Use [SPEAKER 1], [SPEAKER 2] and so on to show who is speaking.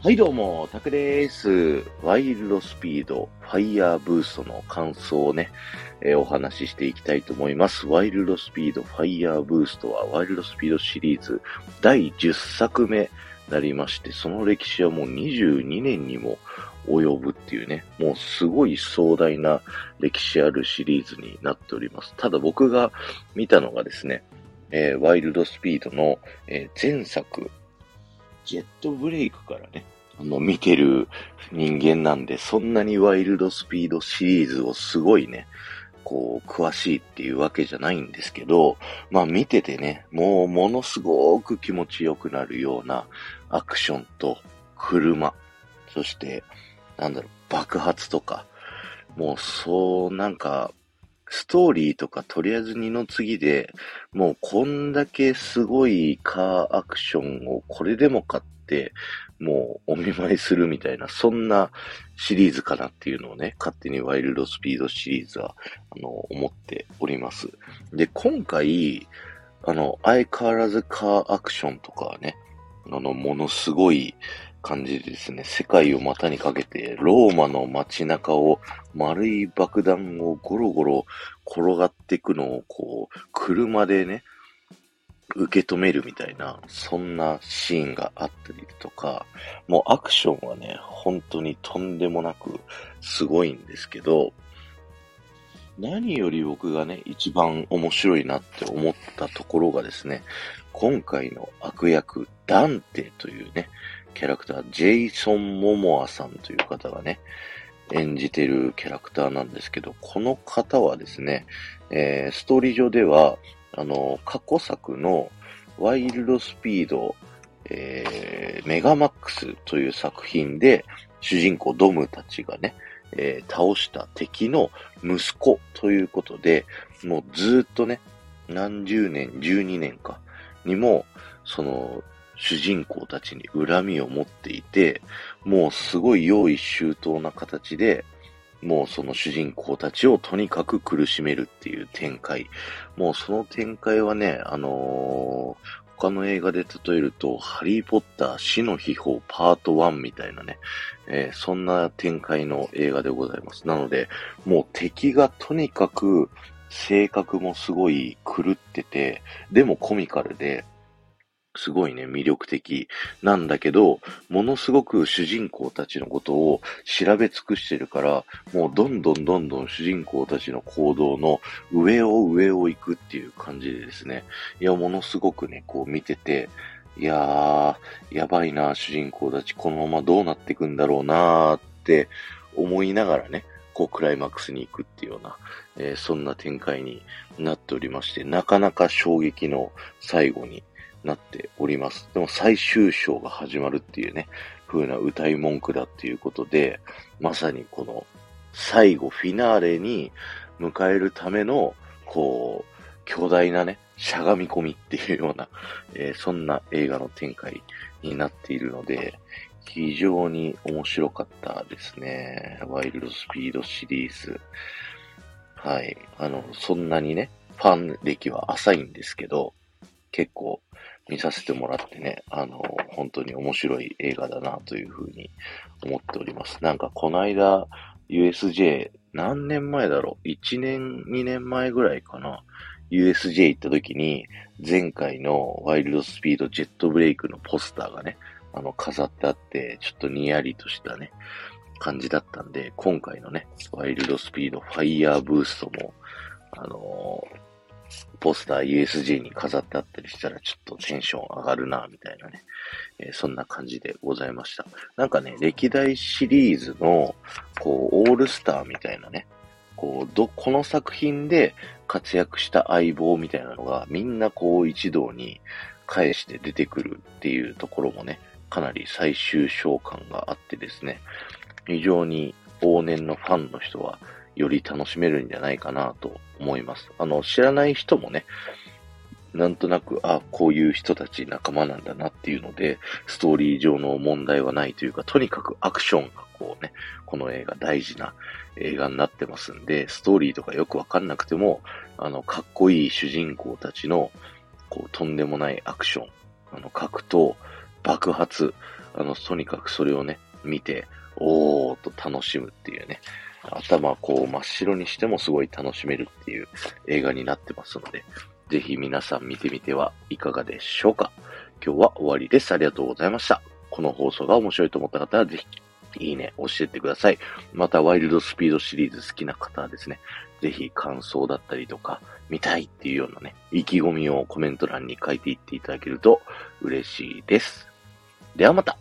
[SPEAKER 1] はいどうも、タクです。ワイルドスピード、ファイヤーブーストの感想をね、えー、お話ししていきたいと思います。ワイルドスピード、ファイヤーブーストは、ワイルドスピードシリーズ第10作目なりまして、その歴史はもう22年にも及ぶっていうね、もうすごい壮大な歴史あるシリーズになっております。ただ僕が見たのがですね、えー、ワイルドスピードの、えー、前作、ジェットブレイクからね、あの、見てる人間なんで、そんなにワイルドスピードシリーズをすごいね、こう、詳しいっていうわけじゃないんですけど、まあ見ててね、もうものすごく気持ちよくなるようなアクションと車、そして、なんだろう、爆発とか、もうそう、なんか、ストーリーとかとりあえず二の次で、もうこんだけすごいカーアクションをこれでもかって、もうお見舞いするみたいな、そんなシリーズかなっていうのをね、勝手にワイルドスピードシリーズは、あの、思っております。で、今回、あの、相変わらずカーアクションとかね、あの、ものすごい、感じですね、世界を股にかけて、ローマの街中を丸い爆弾をゴロゴロ転がっていくのを、こう、車でね、受け止めるみたいな、そんなシーンがあったりとか、もうアクションはね、本当にとんでもなくすごいんですけど、何より僕がね、一番面白いなって思ったところがですね、今回の悪役、ダンテというね、キャラクター、ジェイソン・モモアさんという方がね、演じてるキャラクターなんですけど、この方はですね、えー、ストーリー上では、あの、過去作のワイルドスピード、えー、メガマックスという作品で、主人公ドムたちがね、えー、倒した敵の息子ということで、もうずっとね、何十年、12年か、にも、その、主人公たちに恨みを持っていて、もうすごい用意周到な形で、もうその主人公たちをとにかく苦しめるっていう展開。もうその展開はね、あのー、他の映画で例えると、ハリーポッター死の秘宝パート1みたいなね、えー、そんな展開の映画でございます。なので、もう敵がとにかく性格もすごい狂ってて、でもコミカルで、すごいね、魅力的。なんだけど、ものすごく主人公たちのことを調べ尽くしてるから、もうどんどんどんどん主人公たちの行動の上を上を行くっていう感じでですね、いや、ものすごくね、こう見てて、いやー、やばいな、主人公たち、このままどうなっていくんだろうなーって思いながらね、こうクライマックスに行くっていうような、えー、そんな展開になっておりまして、なかなか衝撃の最後になっております。でも最終章が始まるっていうね、風な歌い文句だっていうことで、まさにこの最後フィナーレに迎えるための、こう、巨大なね、しゃがみ込みっていうような、えー、そんな映画の展開になっているので、非常に面白かったですね。ワイルドスピードシリーズ。はい。あの、そんなにね、ファン歴は浅いんですけど、結構見させてもらってね、あの、本当に面白い映画だなというふうに思っております。なんかこの間、USJ、何年前だろう ?1 年、2年前ぐらいかな ?USJ 行った時に、前回のワイルドスピードジェットブレイクのポスターがね、あの、飾ってあって、ちょっとニヤリとしたね、感じだったんで、今回のね、ワイルドスピードファイヤーブーストも、あのー、ポスター USJ に飾ってあったりしたらちょっとテンション上がるな、みたいなね、えー、そんな感じでございました。なんかね、歴代シリーズの、こう、オールスターみたいなね、こう、ど、この作品で活躍した相棒みたいなのが、みんなこう一堂に返して出てくるっていうところもね、かなり最終章感があってですね、非常に往年のファンの人はより楽しめるんじゃないかなと思います。あの、知らない人もね、なんとなく、あ、こういう人たち仲間なんだなっていうので、ストーリー上の問題はないというか、とにかくアクションがこうね、この映画大事な映画になってますんで、ストーリーとかよくわかんなくても、あの、かっこいい主人公たちの、こう、とんでもないアクション、あの、格闘、爆発、あの、とにかくそれをね、見て、おーっと楽しむっていうね、頭こう真っ白にしてもすごい楽しめるっていう映画になってますので、ぜひ皆さん見てみてはいかがでしょうか。今日は終わりです。ありがとうございました。この放送が面白いと思った方はぜひ、いいね、教えてください。また、ワイルドスピードシリーズ好きな方はですね、ぜひ感想だったりとか、見たいっていうようなね、意気込みをコメント欄に書いていっていただけると嬉しいです。ではまた